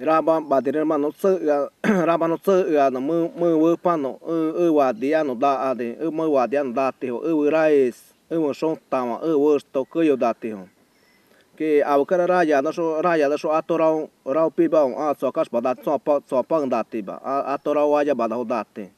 raba badir ma no se raba no se ya no mu mu wu pa no wa di no da ade de u mu wa di ya no da te ho u ra es u mu so ta ma wo sto ke yo da te ho ke a wa ra ya so ra ya da so a to ra ra u pi ba a so ka so pa so pa da te ba a a to ra wa ya ba da ho da te